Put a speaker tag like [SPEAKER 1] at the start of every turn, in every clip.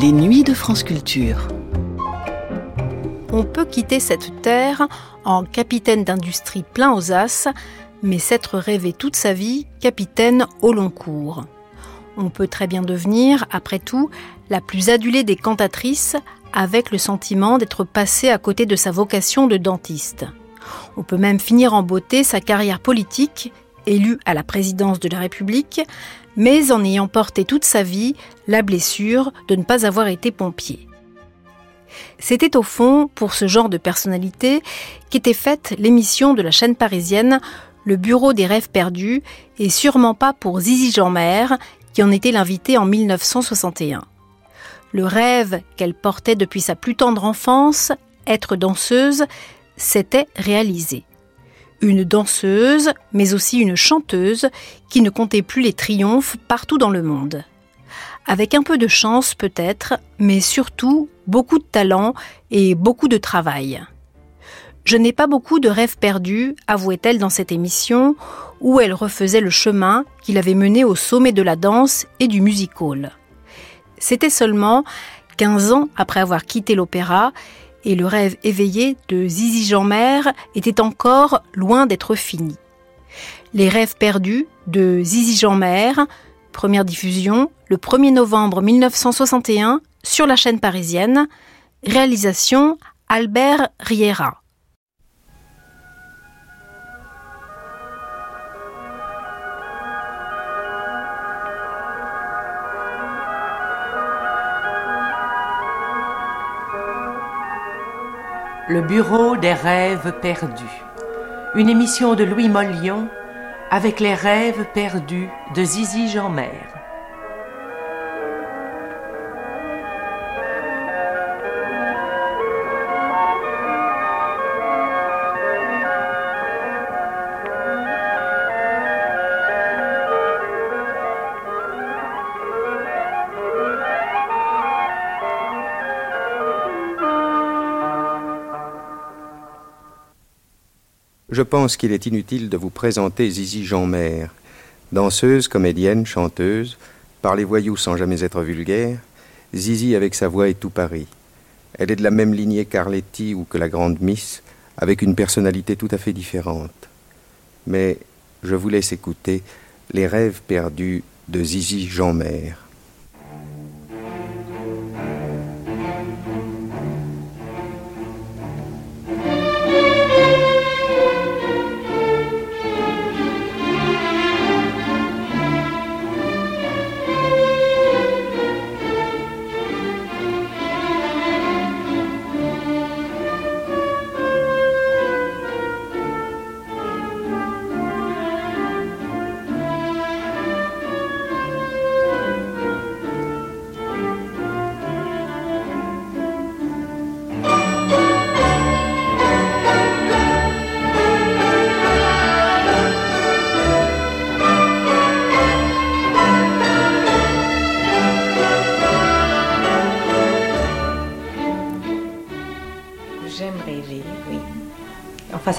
[SPEAKER 1] Les nuits de France Culture.
[SPEAKER 2] On peut quitter cette terre en capitaine d'industrie plein aux as, mais s'être rêvé toute sa vie capitaine au long cours. On peut très bien devenir, après tout, la plus adulée des cantatrices avec le sentiment d'être passé à côté de sa vocation de dentiste. On peut même finir en beauté sa carrière politique, élu à la présidence de la République, mais en ayant porté toute sa vie la blessure de ne pas avoir été pompier. C'était au fond, pour ce genre de personnalité, qu'était faite l'émission de la chaîne parisienne Le Bureau des rêves perdus, et sûrement pas pour Zizi Jeanmaire, qui en était l'invité en 1961. Le rêve qu'elle portait depuis sa plus tendre enfance, être danseuse, s'était réalisé. Une danseuse, mais aussi une chanteuse, qui ne comptait plus les triomphes partout dans le monde. Avec un peu de chance peut-être, mais surtout beaucoup de talent et beaucoup de travail. Je n'ai pas beaucoup de rêves perdus, avouait-elle dans cette émission, où elle refaisait le chemin qu'il avait mené au sommet de la danse et du music hall. C'était seulement 15 ans après avoir quitté l'opéra et le rêve éveillé de Zizi Jeanmaire était encore loin d'être fini. Les rêves perdus de Zizi Jeanmaire, première diffusion le 1er novembre 1961 sur la chaîne parisienne, réalisation Albert Riera.
[SPEAKER 3] Le Bureau des rêves perdus. Une émission de Louis Mollion avec les rêves perdus de Zizi Jeanmer.
[SPEAKER 4] Je pense qu'il est inutile de vous présenter Zizi Jeanmer, danseuse, comédienne, chanteuse, par les voyous sans jamais être vulgaire. Zizi avec sa voix est tout Paris. Elle est de la même lignée qu'Arletty ou que la grande Miss, avec une personnalité tout à fait différente. Mais je vous laisse écouter Les rêves perdus de Zizi Jeanmer.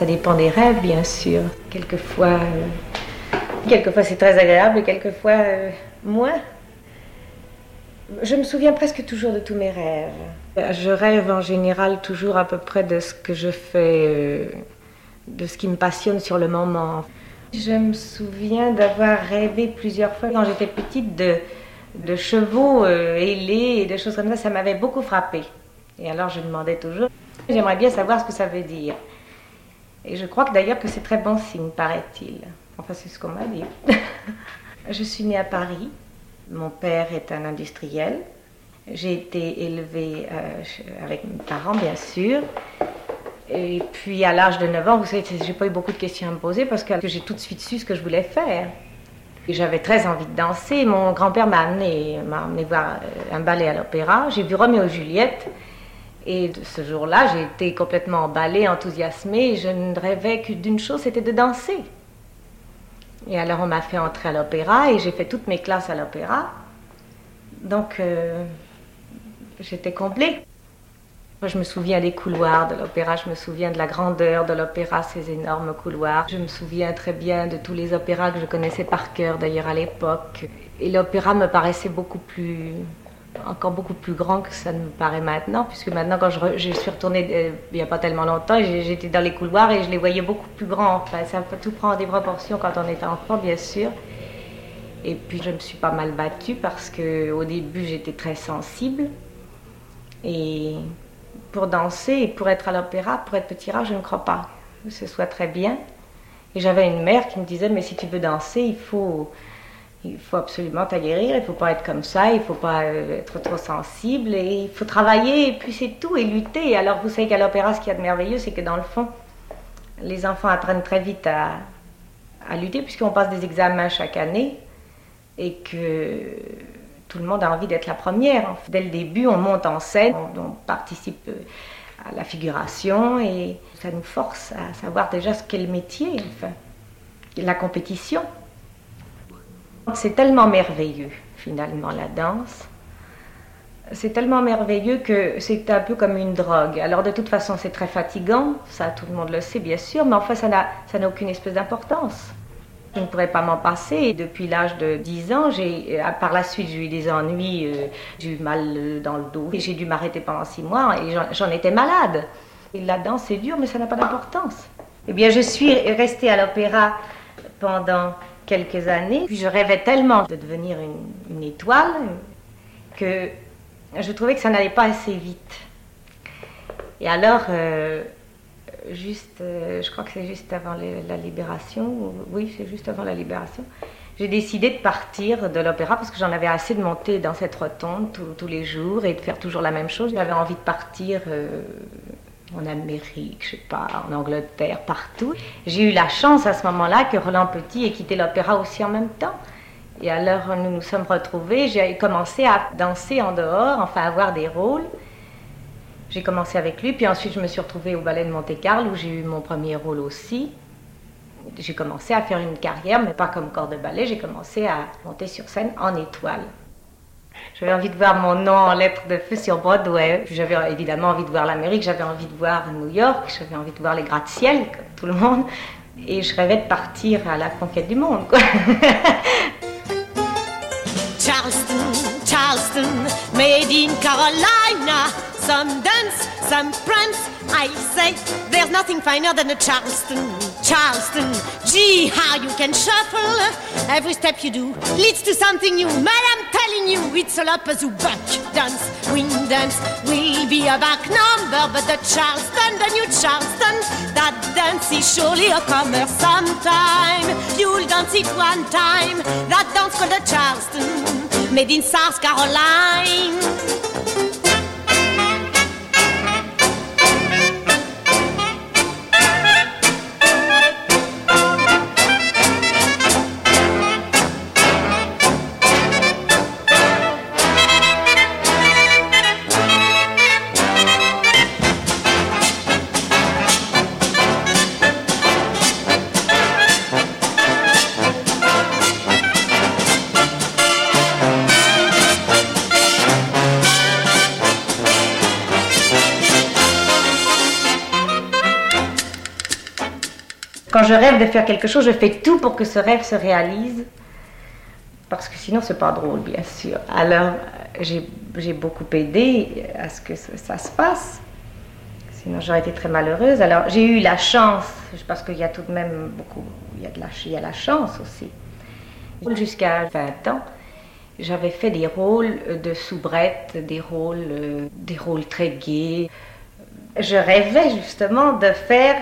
[SPEAKER 5] Ça dépend des rêves, bien sûr. Quelquefois, euh, quelquefois c'est très agréable et quelquefois euh, moins. Je me souviens presque toujours de tous mes rêves. Je rêve en général toujours à peu près de ce que je fais, euh, de ce qui me passionne sur le moment. Je me souviens d'avoir rêvé plusieurs fois quand j'étais petite de, de chevaux ailés et de choses comme ça. Ça m'avait beaucoup frappé. Et alors je demandais toujours, j'aimerais bien savoir ce que ça veut dire. Et je crois que d'ailleurs que c'est très bon signe, paraît-il. Enfin, c'est ce qu'on m'a dit. je suis née à Paris. Mon père est un industriel. J'ai été élevée euh, avec mes parents, bien sûr. Et puis à l'âge de 9 ans, vous savez, j'ai pas eu beaucoup de questions à me poser parce que j'ai tout de suite su ce que je voulais faire. J'avais très envie de danser. Mon grand-père m'a amené, m'a amené voir euh, un ballet à l'opéra. J'ai vu Roméo et Juliette. Et ce jour-là, j'ai été complètement emballée, enthousiasmée. je ne rêvais que d'une chose, c'était de danser. Et alors, on m'a fait entrer à l'opéra et j'ai fait toutes mes classes à l'opéra. Donc, euh, j'étais comblée. Moi, je me souviens des couloirs de l'opéra, je me souviens de la grandeur de l'opéra, ces énormes couloirs. Je me souviens très bien de tous les opéras que je connaissais par cœur, d'ailleurs, à l'époque. Et l'opéra me paraissait beaucoup plus encore beaucoup plus grand que ça ne me paraît maintenant, puisque maintenant, quand je, suis retournée euh, il n'y a pas tellement longtemps, j'étais dans les couloirs et je les voyais beaucoup plus grands. Enfin, ça tout prend des proportions quand on est enfant, bien sûr. Et puis, je me suis pas mal battue parce qu'au début, j'étais très sensible. Et pour danser et pour être à l'opéra, pour être petit rat, je ne crois pas que ce soit très bien. Et j'avais une mère qui me disait, mais si tu veux danser, il faut il faut absolument t'aguerrir, il faut pas être comme ça, il faut pas euh, être trop sensible, il faut travailler, et puis c'est tout, et lutter. Alors vous savez qu'à l'opéra, ce qu'il y a de merveilleux, c'est que dans le fond, les enfants apprennent très vite à, lutter, puisqu'on passe des examens chaque année, et que tout le monde a envie d'être la première. Dès le début, on monte en scène, on, participe euh, à la figuration, et ça nous force à savoir déjà ce qu'est le métier, enfin, la compétition. C'est tellement merveilleux, finalement, la danse. C'est tellement merveilleux que c'est un peu comme une drogue. Alors, de toute façon, c'est très fatigant, ça, tout le monde le sait, bien sûr, mais enfin, ça n'a aucune espèce d'importance. Je ne pourrais pas m'en passer. Depuis l'âge de 10 ans, j'ai, euh, par la suite, j'ai eu des ennuis, euh, eu mal dans le dos, et j'ai dû m'arrêter pendant 6 mois, et j'en étais malade. Et la danse, c'est dur, mais ça n'a pas d'importance. Eh bien, je suis restée à l'opéra pendant quelques années. Puis je rêvais tellement de devenir une, étoile que je trouvais que ça n'allait pas assez vite. Et alors, euh, juste, euh, je crois que c'est juste avant la libération, oui, c'est juste avant la libération, j'ai décidé de partir de l'opéra parce que j'en avais assez de monter dans cette rotonde tous les jours et de faire toujours la même chose. J'avais envie de partir euh, en Amérique, je sais pas, en Angleterre, partout. J'ai eu la chance à ce moment-là que Roland Petit ait quitté l'opéra aussi en même temps. Et alors nous nous sommes retrouvés, j'ai commencé à danser en dehors, enfin à avoir des rôles. J'ai commencé avec lui, puis ensuite je me suis retrouvée au ballet de Monte-Carlo où j'ai eu mon premier rôle aussi. J'ai commencé à faire une carrière, mais pas comme corps de ballet, j'ai commencé à monter sur scène en étoile. J'avais envie de voir mon nom en lettres de feu sur Broadway. J'avais évidemment envie de voir l'Amérique, j'avais envie de voir New York, j'avais envie de voir les gratte-ciel, comme tout le monde. Et je rêvais de partir à la conquête du monde, quoi.
[SPEAKER 6] Charleston, Charleston, made in Carolina. Some dance, some prance. I say there's nothing finer than a Charleston, Charleston. Gee, how you can shuffle. Every step you do leads to something new. Man, I'm telling you, it's a lapazoo buck dance, wing dance. Will be a back number, but the Charleston, the new Charleston, that dance is surely a comer sometime. You'll dance it one time. That dance called the Charleston, made in South Carolina.
[SPEAKER 5] De faire quelque chose, je fais tout pour que ce rêve se réalise. Parce que sinon, c'est pas drôle, bien sûr. Alors, j'ai beaucoup aidé à ce que ça se passe. Sinon, j'aurais été très malheureuse. Alors, j'ai eu la chance, parce qu'il y a tout de même beaucoup, il y a, de la, il y a la chance aussi. Jusqu'à 20 ans, j'avais fait des rôles de soubrette, des rôles, euh, des rôles très gais. Je rêvais justement de faire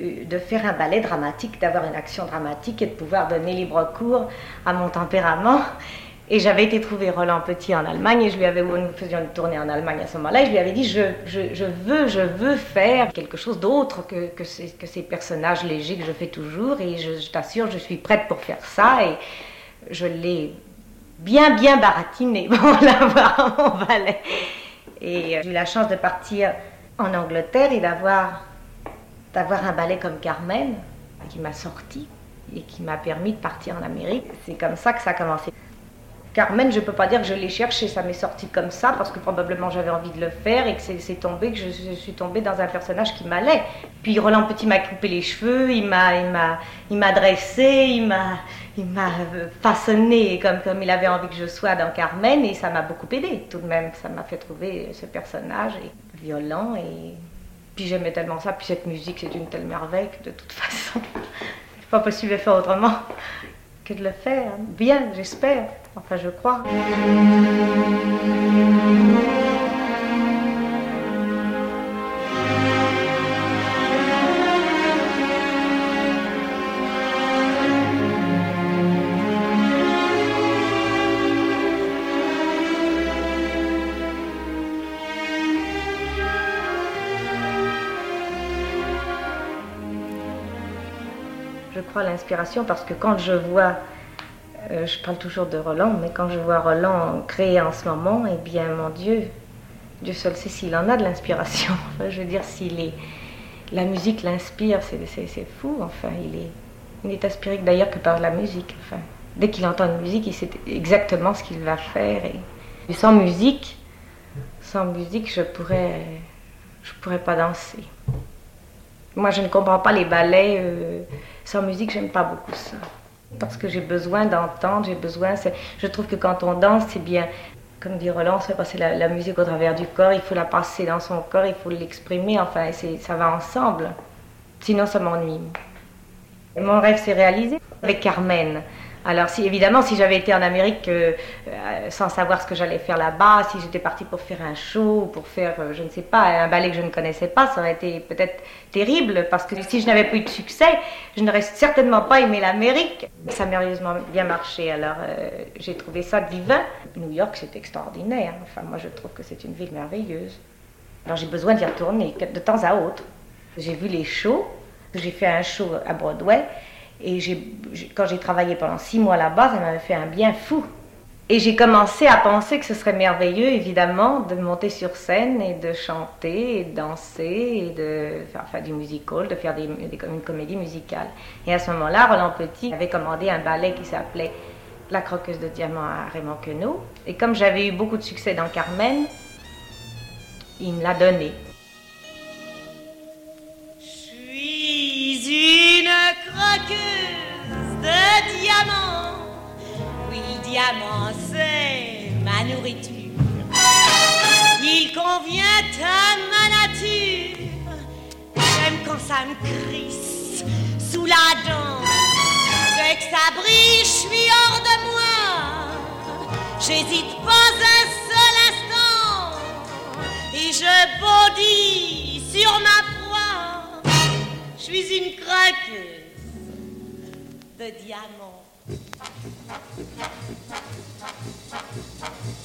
[SPEAKER 5] de faire un ballet dramatique, d'avoir une action dramatique et de pouvoir donner libre cours à mon tempérament. Et j'avais été trouver Roland Petit en Allemagne et je lui avais, nous faisions une tournée en Allemagne à ce moment-là, et je lui avais dit je, je, veux, je veux faire quelque chose d'autre que, que, ces, personnages légers que je fais toujours, et je, t'assure, je suis prête pour faire ça, et je l'ai bien, bien baratiné pour l'avoir mon ballet. Et euh, j'ai eu la chance de partir en Angleterre et d'avoir d'avoir un ballet comme Carmen, qui m'a sorti et qui m'a permis de partir en Amérique. C'est comme ça que ça a commencé. Carmen, je ne peux pas dire que je l'ai cherché, ça m'est sorti comme ça, parce que probablement j'avais envie de le faire et que c'est tombé, que je, suis tombée dans un personnage qui m'allait. Puis Roland Petit m'a coupé les cheveux, il m'a, dressé, il m'a, il m'a façonné comme, comme il avait envie que je sois dans Carmen et ça m'a beaucoup aidé tout de même. Ça m'a fait trouver ce personnage violent et j'aimais tellement ça. Puis cette musique, c'est une telle merveille que de toute façon, c'est pas possible de faire autrement que de le faire. Bien, j'espère. Enfin, je crois. L'inspiration parce que quand je vois, euh, je parle toujours de Roland, mais quand je vois Roland créer en ce moment, eh bien mon Dieu, Dieu seul sait s'il en a de l'inspiration. je veux dire, s'il est, la musique l'inspire, c'est fou. Enfin, il est, il est inspiré d'ailleurs que par la musique. Enfin, dès qu'il entend une musique, il sait exactement ce qu'il va faire. Et, sans musique, sans musique, je pourrais, je pourrais pas danser. Moi, je ne comprends pas les ballets. Euh, sans musique, j'aime pas beaucoup ça. Parce que j'ai besoin d'entendre, j'ai besoin. Je trouve que quand on danse, c'est bien. Comme dit Roland, c'est passer la, musique au travers du corps, il faut la passer dans son corps, il faut l'exprimer, enfin, ça va ensemble. Sinon, ça m'ennuie. Mon rêve s'est réalisé avec Carmen. Alors, si, évidemment, si j'avais été en Amérique euh, euh, sans savoir ce que j'allais faire là-bas, si j'étais partie pour faire un show, pour faire, euh, je ne sais pas, un ballet que je ne connaissais pas, ça aurait été peut-être terrible, parce que si je n'avais pas eu de succès, je n'aurais certainement pas aimé l'Amérique. Ça a merveilleusement bien marché, alors j'ai trouvé ça divin. New York, c'est extraordinaire. Enfin, moi, je trouve que c'est une ville merveilleuse. Alors, j'ai besoin d'y retourner de temps à autre. J'ai vu les shows, j'ai fait un show à Broadway. Et quand j'ai travaillé pendant six mois là-bas, ça m'avait fait un bien fou. Et j'ai commencé à penser que ce serait merveilleux, évidemment, de monter sur scène et de chanter et de danser et de faire, du musical, de faire une comédie musicale. Et à ce moment-là, Roland Petit avait commandé un ballet qui s'appelait La croqueuse de diamant à Raymond Queneau. Et comme j'avais eu beaucoup de succès dans Carmen, il me l'a donné.
[SPEAKER 6] De diamants. Oui, diamant, c'est ma nourriture. Il convient à ma nature. J'aime quand ça me crisse sous la dent. Dès que ça brille, je suis hors de moi. J'hésite pas un seul instant. Et je bondis sur ma proie. Je suis une craqueuse de.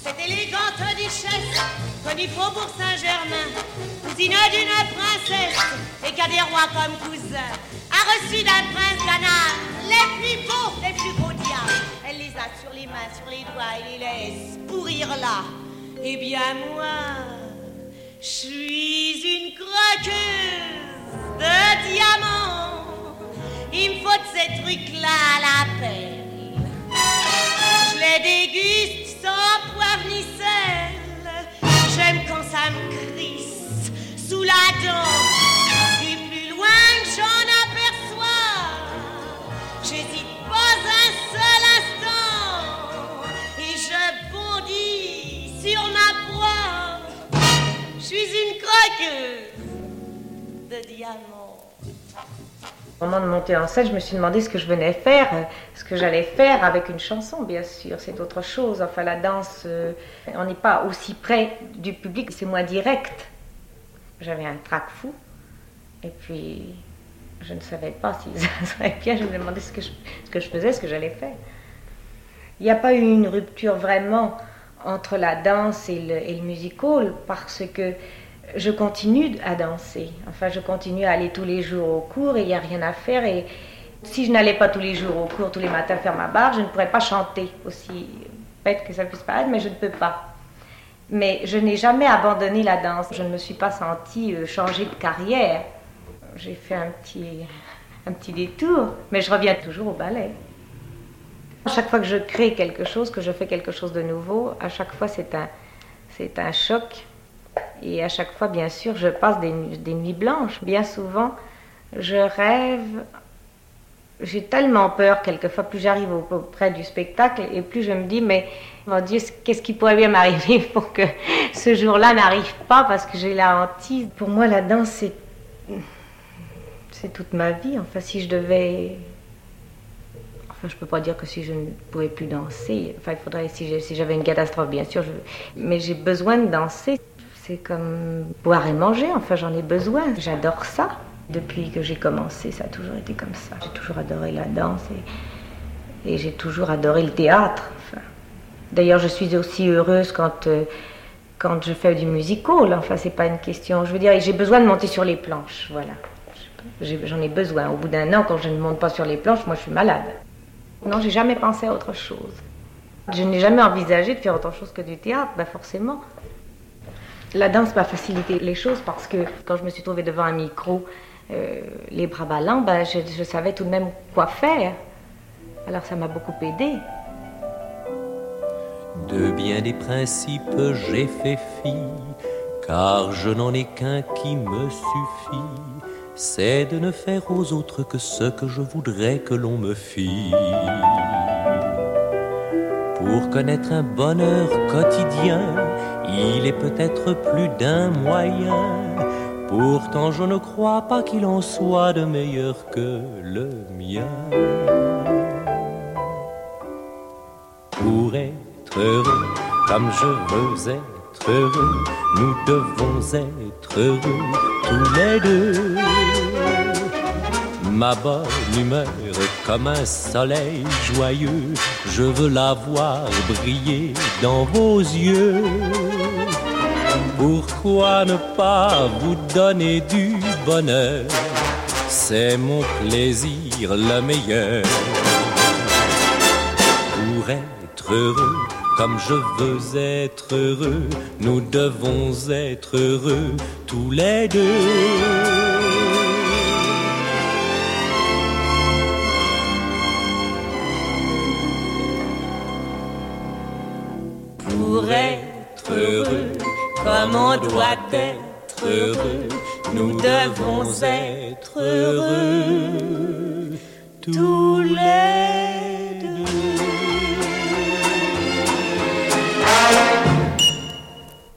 [SPEAKER 6] Cette élégante duchesse, connue Faubourg Saint-Germain, cousine d'une princesse, et qu'a des rois comme cousins, a reçu d'un prince canard les plus beaux, les plus beaux diamants. Elle les a sur les mains, sur les doigts, et les laisse pourrir là. Eh bien moi, je suis une croqueuse de diamants. Il me faut de ces trucs-là à la pelle. Je les déguste sans poivre ni sel. J'aime quand ça me crisse sous la dent. Du plus loin que j'en aperçois, j'hésite pas un seul instant. Et je bondis sur ma proie. Je suis une croqueuse de diamants.
[SPEAKER 5] Au moment de monter en scène, je me suis demandé ce que je venais faire, ce que j'allais faire avec une chanson, bien sûr. C'est autre chose. Enfin, la danse, euh, on n'est pas aussi près du public, c'est moins direct. J'avais un trac fou. Et puis, je ne savais pas si ça serait bien. Je me demandais ce que je, ce que je faisais, ce que j'allais faire. Il n'y a pas eu une rupture vraiment entre la danse et le, et le musical parce que je continue à danser. Enfin, je continue à aller tous les jours au cours et il n'y a rien à faire. Et si je n'allais pas tous les jours au cours, tous les matins faire ma barre, je ne pourrais pas chanter aussi bête que ça puisse paraître, mais je ne peux pas. Mais je n'ai jamais abandonné la danse. Je ne me suis pas sentie euh, changer de carrière. J'ai fait un petit, un petit détour, mais je reviens toujours au ballet. À chaque fois que je crée quelque chose, que je fais quelque chose de nouveau, à chaque fois c'est un, c'est un choc et à chaque fois, bien sûr, je passe des, nuits blanches. Bien souvent, je rêve J'ai tellement peur, quelquefois, plus j'arrive auprès du spectacle, et plus je me dis, mais mon Dieu, qu'est-ce qui pourrait bien m'arriver pour que ce jour-là n'arrive pas, parce que j'ai la hantise? Pour moi, la danse, c'est. C'est toute ma vie. Enfin, si je devais. Enfin, je peux pas dire que si je ne pouvais plus danser. Enfin, il faudrait, si j'avais une catastrophe, bien sûr. Mais j'ai besoin de danser. C'est comme boire et manger. Enfin, j'en ai besoin. J'adore ça. Depuis que j'ai commencé, ça a toujours été comme ça. J'ai toujours adoré la danse et, j'ai toujours adoré le théâtre. D'ailleurs, je suis aussi heureuse quand, euh, quand je fais du musical. Enfin, c'est pas une question. Je veux dire, j'ai besoin de monter sur les planches. Voilà. J'en ai, besoin. Au bout d'un an, quand je ne monte pas sur les planches, moi, je suis malade. Non, j'ai jamais pensé à autre chose. Je n'ai jamais envisagé de faire autre chose que du théâtre, ben forcément. La danse m'a facilité les choses parce que quand je me suis trouvée devant un micro, euh, les bras ballants, ben, je, savais tout de même quoi faire. Alors ça m'a beaucoup aidé.
[SPEAKER 7] De bien des principes, j'ai fait fi, car je n'en ai qu'un qui me suffit. C'est de ne faire aux autres que ce que je voudrais que l'on me fît. Pour connaître un bonheur quotidien, il est peut-être plus d'un moyen Pourtant je ne crois pas qu'il en soit de meilleur que le mien. Pour être heureux comme je veux être heureux, nous devons être heureux tous les deux. Ma bonne humeur comme un soleil joyeux, je veux la voir briller dans vos yeux. Pourquoi ne pas vous donner du bonheur? C'est mon plaisir le meilleur. Pour être heureux comme je veux être heureux, nous devons être heureux tous les deux. Doit être heureux, nous devons être heureux tous les deux.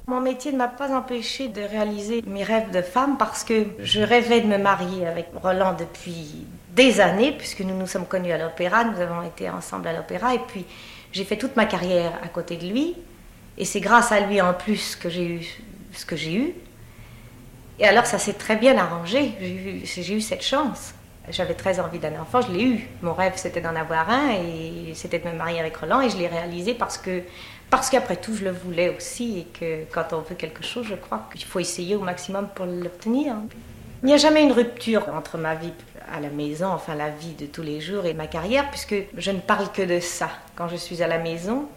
[SPEAKER 5] Mon métier ne m'a pas empêché de réaliser mes rêves de femme parce que je rêvais de me marier avec Roland depuis des années, puisque nous nous sommes connus à l'opéra, nous avons été ensemble à l'opéra, et puis j'ai fait toute ma carrière à côté de lui. Et c'est grâce à lui en plus que j'ai eu ce que j'ai eu. Et alors ça s'est très bien arrangé. J'ai eu, cette chance. J'avais très envie d'un enfant, je l'ai eu. Mon rêve c'était d'en avoir un et c'était de me marier avec Roland et je l'ai réalisé parce que parce qu'après tout je le voulais aussi et que quand on veut quelque chose, je crois qu'il faut essayer au maximum pour l'obtenir. Il n'y a jamais une rupture entre ma vie à la maison, enfin la vie de tous les jours et ma carrière, puisque je ne parle que de ça. Quand je suis à la maison,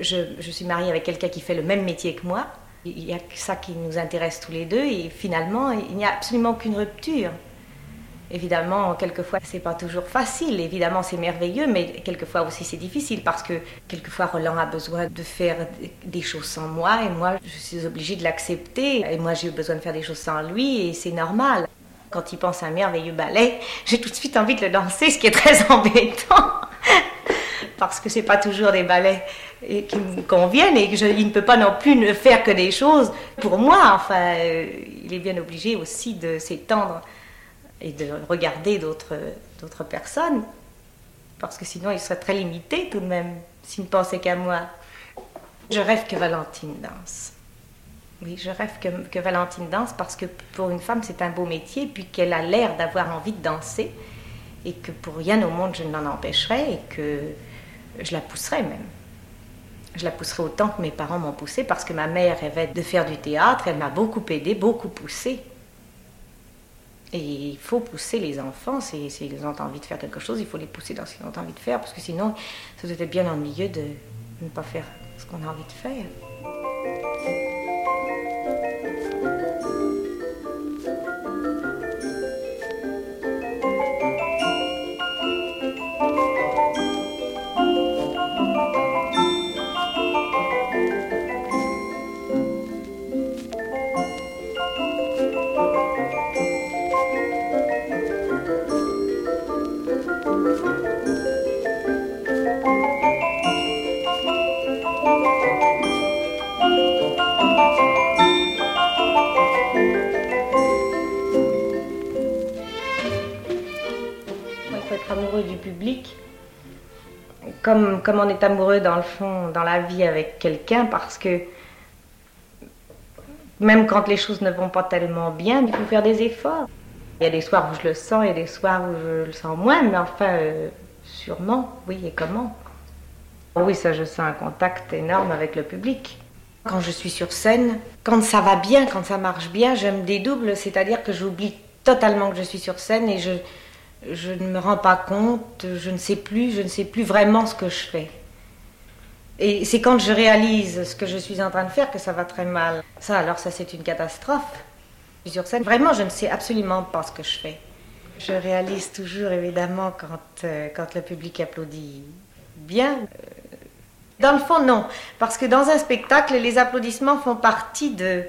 [SPEAKER 5] je, suis mariée avec quelqu'un qui fait le même métier que moi. Il y a ça qui nous intéresse tous les deux et finalement, il n'y a absolument aucune rupture. Évidemment, quelquefois, c'est pas toujours facile. Évidemment, c'est merveilleux, mais quelquefois aussi c'est difficile parce que quelquefois Roland a besoin de faire des choses sans moi et moi, je suis obligée de l'accepter. Et moi, j'ai besoin de faire des choses sans lui et c'est normal. Quand il pense à un merveilleux ballet, j'ai tout de suite envie de le danser, ce qui est très embêtant parce que c'est pas toujours des ballets qui me conviennent et qu'il ne peut pas non plus ne faire que des choses pour moi. Enfin, euh, il est bien obligé aussi de s'étendre et de regarder d'autres personnes parce que sinon il serait très limité tout de même s'il ne pensait qu'à moi. Je rêve que Valentine danse. Oui, je rêve que, que Valentine danse parce que pour une femme c'est un beau métier puis qu'elle a l'air d'avoir envie de danser et que pour rien au monde je ne l'en empêcherai et que je la pousserais même. Je la pousserais autant que mes parents m'ont poussée parce que ma mère rêvait de faire du théâtre, elle m'a beaucoup aidée, beaucoup poussée. Et il faut pousser les enfants, s'ils ont envie de faire quelque chose, il faut les pousser dans ce qu'ils ont envie de faire, parce que sinon, ça doit être bien ennuyeux de ne pas faire ce qu'on a envie de faire. Amoureux du public, comme, comme on est amoureux dans le fond, dans la vie avec quelqu'un, parce que même quand les choses ne vont pas tellement bien, il faut faire des efforts. Il y a des soirs où je le sens, il y a des soirs où je le sens moins, mais enfin, euh, sûrement, oui, et comment? Oui, ça, je sens un contact énorme avec le public. Quand je suis sur scène, quand ça va bien, quand ça marche bien, je me dédouble, c'est-à-dire que j'oublie totalement que je suis sur scène et je, je ne me rends pas compte, je ne sais plus, je ne sais plus vraiment ce que je fais. Et c'est quand je réalise ce que je suis en train de faire que ça va très mal. Ça, alors ça, c'est une catastrophe. Je suis sur scène, vraiment, je ne sais absolument pas ce que je fais. Je réalise toujours, évidemment, quand, euh, quand le public applaudit bien. Euh, dans le fond, non. Parce que dans un spectacle, les applaudissements font partie de,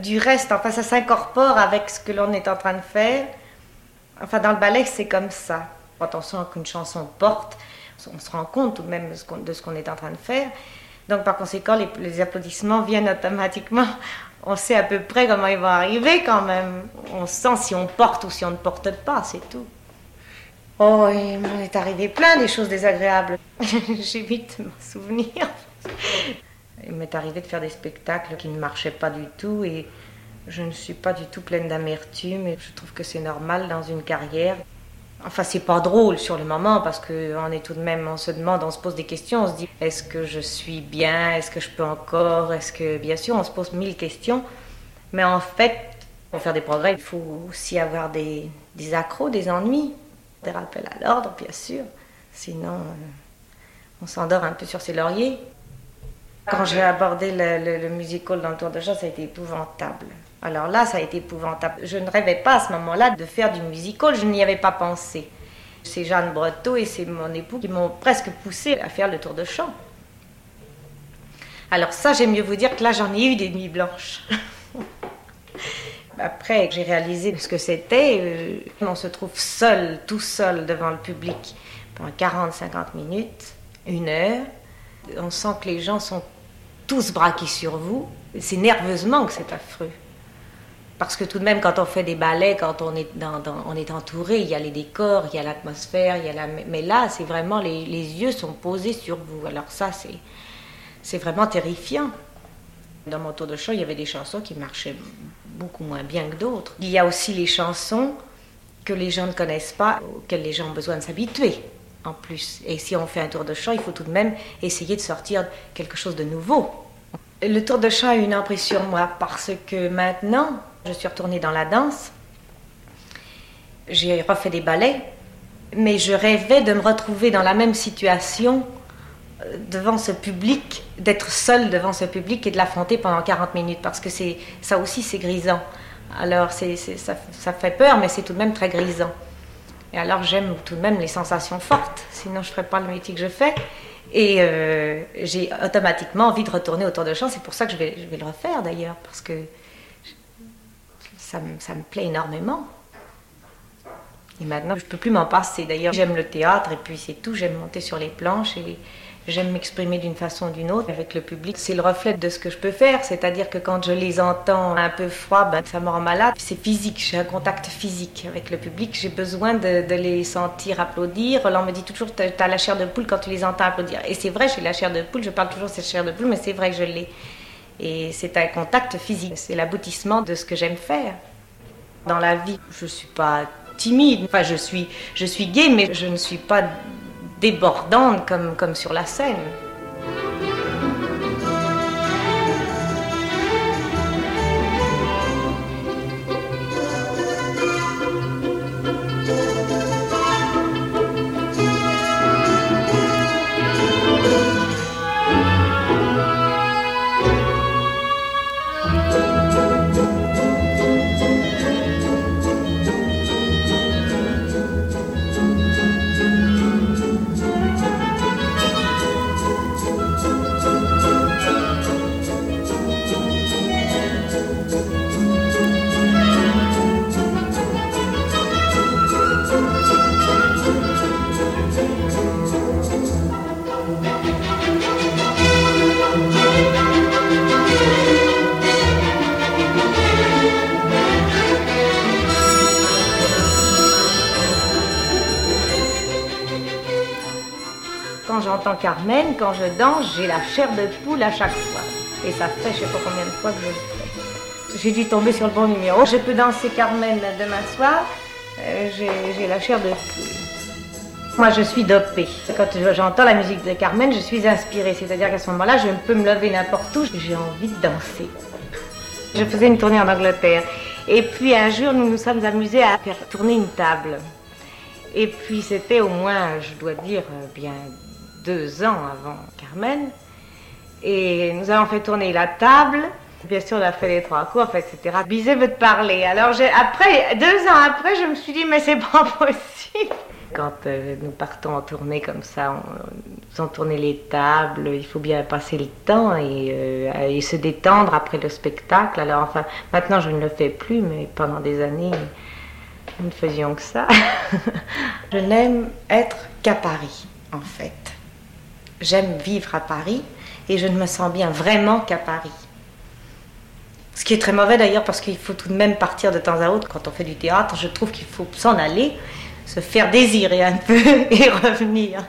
[SPEAKER 5] du reste. Enfin, ça s'incorpore avec ce que l'on est en train de faire. Enfin, dans le ballet, c'est comme ça. Quand on sent qu'une chanson porte, on se rend compte tout de même de ce qu'on est en train de faire. Donc, par conséquent, les, applaudissements viennent automatiquement. On sait à peu près comment ils vont arriver quand même. On sent si on porte ou si on ne porte pas, c'est tout. Oh, il m'en est arrivé plein des choses désagréables. J'évite de m'en souvenir. Il m'est arrivé de faire des spectacles qui ne marchaient pas du tout et je ne suis pas du tout pleine d'amertume et je trouve que c'est normal dans une carrière. Enfin, c'est pas drôle sur le moment parce qu'on est tout de même, on se demande, on se pose des questions, on se dit est-ce que je suis bien, est-ce que je peux encore, est-ce que, bien sûr, on se pose mille questions, mais en fait, pour faire des progrès, il faut aussi avoir des, des accros, des ennuis, des rappels à l'ordre, bien sûr, sinon euh, on s'endort un peu sur ses lauriers. Quand j'ai abordé le, le, musical dans le tour de chat, ça a été épouvantable. Alors là, ça a été épouvantable. Je ne rêvais pas à ce moment-là de faire du musical, je n'y avais pas pensé. C'est Jeanne Breteau et c'est mon époux qui m'ont presque poussé à faire le tour de chant. Alors ça, j'aime mieux vous dire que là, j'en ai eu des nuits blanches. Après, j'ai réalisé ce que c'était. Euh, on se trouve seul, tout seul devant le public pendant 40-50 minutes, une heure. On sent que les gens sont tous braqués sur vous. C'est nerveusement que c'est affreux. Parce que tout de même, quand on fait des ballets, quand on est, on est entouré, il y a les décors, il y a l'atmosphère, il y a la... mais là, c'est vraiment les, les, yeux sont posés sur vous. Alors ça, c'est, c'est vraiment terrifiant. Dans mon tour de chant, il y avait des chansons qui marchaient beaucoup moins bien que d'autres. Il y a aussi les chansons que les gens ne connaissent pas, auxquelles les gens ont besoin de s'habituer en plus. Et si on fait un tour de chant, il faut tout de même essayer de sortir quelque chose de nouveau. Le tour de chant a une emprise sur moi parce que maintenant, je suis retournée dans la danse. J'ai refait des ballets, mais je rêvais de me retrouver dans la même situation euh, devant ce public, d'être seule devant ce public et de l'affronter pendant 40 minutes, parce que c'est ça aussi c'est grisant. Alors ça, fait peur, mais c'est tout de même très grisant. Et alors j'aime tout de même les sensations fortes, sinon je ne ferais pas le métier que je fais. Et euh, j'ai automatiquement envie de retourner autour de champ, c'est pour ça que je vais, je vais le refaire d'ailleurs, parce que ça me, plaît énormément. Et maintenant, je ne peux plus m'en passer. D'ailleurs, j'aime le théâtre et puis c'est tout. J'aime monter sur les planches et j'aime m'exprimer d'une façon ou d'une autre avec le public. C'est le reflet de ce que je peux faire. C'est-à-dire que quand je les entends un peu froids, ben, ça me rend malade. C'est physique. J'ai un contact physique avec le public. J'ai besoin de, de, les sentir applaudir. Roland me dit toujours Tu as la chair de poule quand tu les entends applaudir. Et c'est vrai, j'ai la chair de poule. Je parle toujours de cette chair de poule, mais c'est vrai que je l'ai. Et c'est un contact physique. C'est l'aboutissement de ce que j'aime faire. Dans la vie, je ne suis pas timide. Enfin, je suis, je suis gay, mais je ne suis pas débordante comme, comme sur la scène. J'entends Carmen, quand je danse, j'ai la chair de poule à chaque fois. Et ça fait je sais pas combien de fois que je le fais. J'ai dû tomber sur le bon numéro. Je peux danser Carmen demain soir, euh, j'ai la chair de poule. Moi, je suis dopée. Quand j'entends la musique de Carmen, je suis inspirée. C'est-à-dire qu'à ce moment-là, je peux me lever n'importe où. J'ai envie de danser. Je faisais une tournée en Angleterre. Et puis un jour, nous nous sommes amusés à faire tourner une table. Et puis c'était au moins, je dois dire, bien deux ans avant Carmen. Et nous avons fait tourner la table. Bien sûr, on a fait les trois coups, etc. Bizet veut te parler. Alors après, deux ans après, je me suis dit, mais c'est pas possible. Quand euh, nous partons en tournée comme ça, on, on tourner les tables, il faut bien passer le temps et, euh, et, se détendre après le spectacle. Alors enfin, maintenant je ne le fais plus, mais pendant des années, nous ne faisions que ça. je n'aime être qu'à Paris, en fait. J'aime vivre à Paris et je ne me sens bien vraiment qu'à Paris. Ce qui est très mauvais d'ailleurs parce qu'il faut tout de même partir de temps à autre quand on fait du théâtre. Je trouve qu'il faut s'en aller se faire désirer un peu et revenir.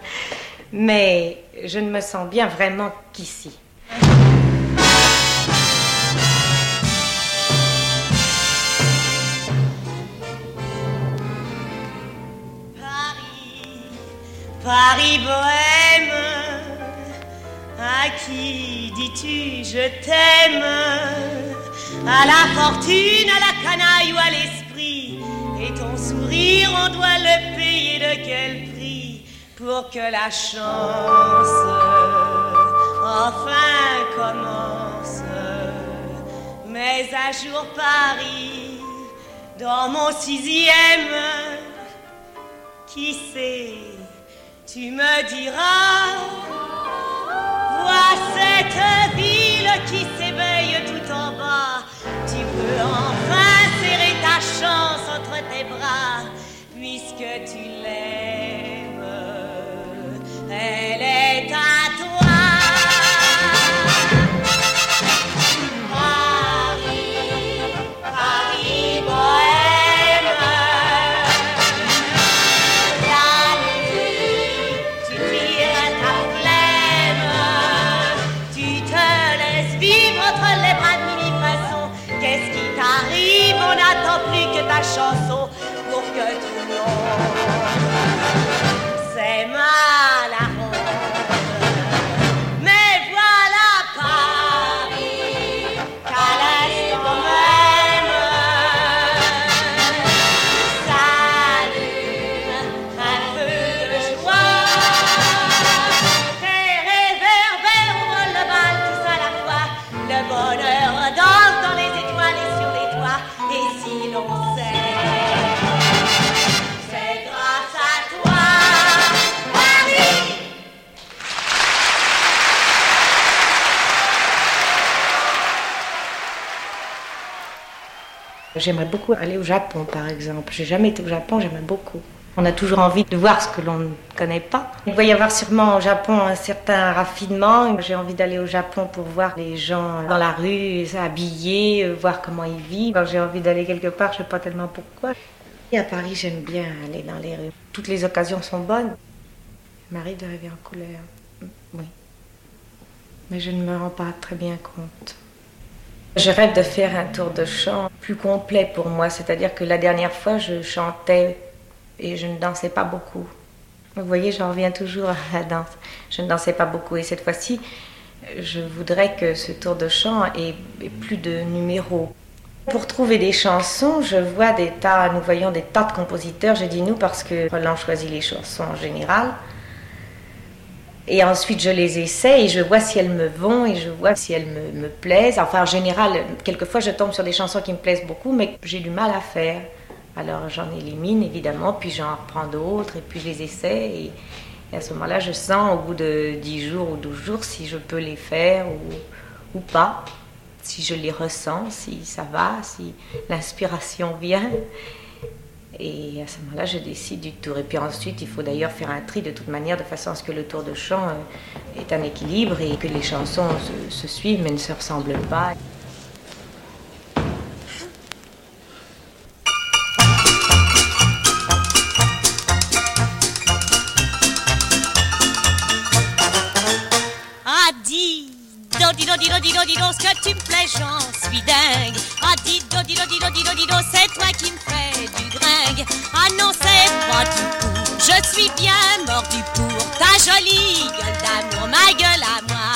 [SPEAKER 5] Mais je ne me sens bien vraiment qu'ici.
[SPEAKER 6] Paris, Paris bohème, à qui dis-tu je t'aime? À la fortune, à la canaille ou à l'esprit et ton sourire, on doit le payer de quel prix pour que la chance enfin commence. Mais un jour Paris, dans mon sixième, qui sait, tu me diras, cette ville qui s'éveille tout en bas, tu peux enfin serrer ta chance entre tes bras, puisque tu l'aimes. Elle est chanson pour que tout
[SPEAKER 5] J'aimerais beaucoup aller au Japon, par exemple. J'ai jamais été au Japon, j'aimerais beaucoup. On a toujours envie de voir ce que l'on ne connaît pas. Il va y avoir sûrement au Japon un certain raffinement. J'ai envie d'aller au Japon pour voir les gens dans la rue, habillés, euh, voir comment ils vivent. J'ai envie d'aller quelque part, je ne sais pas tellement pourquoi. Et à Paris, j'aime bien aller dans les rues. Toutes les occasions sont bonnes. Il m'arrive de rêver en couleur. Oui. Mais je ne me rends pas très bien compte. Je rêve de faire un tour de chant plus complet pour moi, c'est-à-dire que la dernière fois, je chantais et je ne dansais pas beaucoup. Vous voyez, j'en reviens toujours à la danse. Je ne dansais pas beaucoup et cette fois-ci, je voudrais que ce tour de chant ait, plus de numéros. Pour trouver des chansons, je vois des tas, nous voyons des tas de compositeurs, je dis nous parce que Roland choisit les chansons en général. Et ensuite, je les essaie et je vois si elles me vont et je vois si elles me, plaisent. Enfin, en général, quelquefois, je tombe sur des chansons qui me plaisent beaucoup, mais j'ai du mal à faire. Alors, j'en élimine, évidemment, puis j'en reprends d'autres et puis je les essaie. Et, et à ce moment-là, je sens, au bout de 10 jours ou 12 jours, si je peux les faire ou, ou pas. Si je les ressens, si ça va, si l'inspiration vient. Et à ce moment-là, je décide du tour. Et puis ensuite, il faut d'ailleurs faire un tri de toute manière, de façon à ce que le tour de chant euh, est un équilibre et que les chansons se, se suivent mais ne se ressemblent pas.
[SPEAKER 6] Dido, ce que tu me plais, j'en suis dingue. Ah, dido, dido, dido, dido, dido, c'est toi qui me fais du gringue. Ah non, c'est pas du tout, je suis bien mordu pour ta jolie gueule d'amour, ma gueule à moi.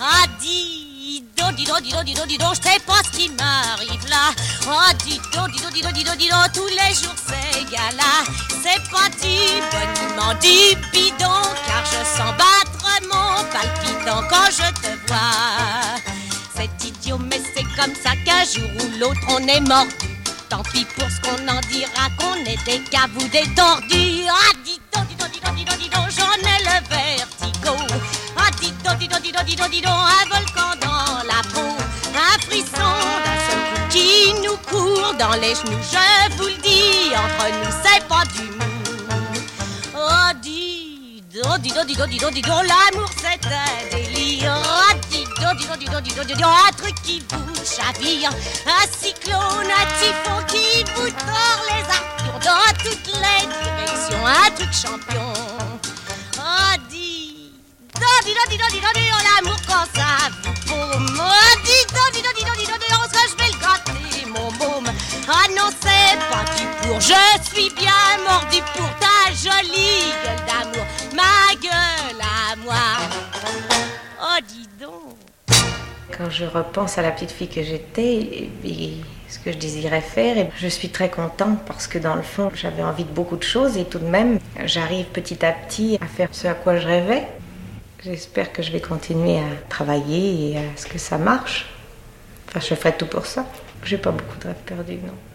[SPEAKER 6] Ah, dido, dido, dido, dido, dido, je sais pas ce qui m'arrive là. Ah, dido, dido, dido, dido, dido, tous les jours c'est gala. C'est pas du boniment, du bidon, car je sens battre mon palpitant quand je te vois. C'est idiot, mais c'est comme ça qu'un jour ou l'autre on est mordu. Tant pis pour ce qu'on en dira, qu'on est des cavous, des tordus. Ah, dido, dido, dido, dido, dido, j'en ai le vertigo. Ah, dido, dido, dido, dido, un volcan dans la peau. Un frisson d'un seul coup qui nous court dans les genoux. Je vous le dis, entre nous, c'est pas dido, dido, dido, dido, dido, l'amour c'est un délire. Oh, dido, dido, dido, dido, dido, un truc qui vous chavire. Un cyclone, un typhon qui vous tord les artures dans toutes les directions. Un truc champion. Oh, dido, dido, dido, dido, dido, l'amour quand ça vous paume. Oh, dido, dido, dido, dido, dido, ce que je vais le gâter, mon môme. Ah non, c'est pas du pour, je suis bien mordu pour ta jolie gueule d'amour, ma gueule à moi. Oh, dis donc.
[SPEAKER 5] Quand je repense à la petite fille que j'étais et, ce que je désirais faire, et je suis très contente parce que dans le fond, j'avais envie de beaucoup de choses et tout de même, j'arrive petit à petit à faire ce à quoi je rêvais. J'espère que je vais continuer à travailler et à ce que ça marche. Enfin, je ferai tout pour ça. J'ai pas beaucoup de rêves perdus, non.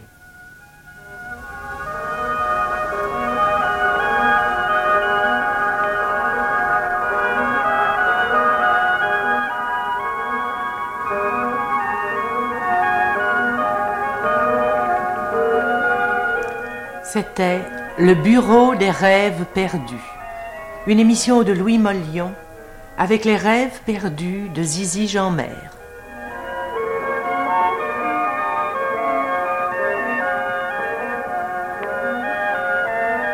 [SPEAKER 3] C'était Le Bureau des rêves perdus, une émission de Louis Mollion avec les rêves perdus de Zizi Jeanmer.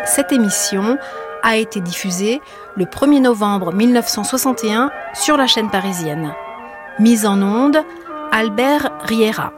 [SPEAKER 2] Cette émission a été diffusée le 1er novembre 1961 sur la chaîne parisienne. Mise en onde, Albert Riera.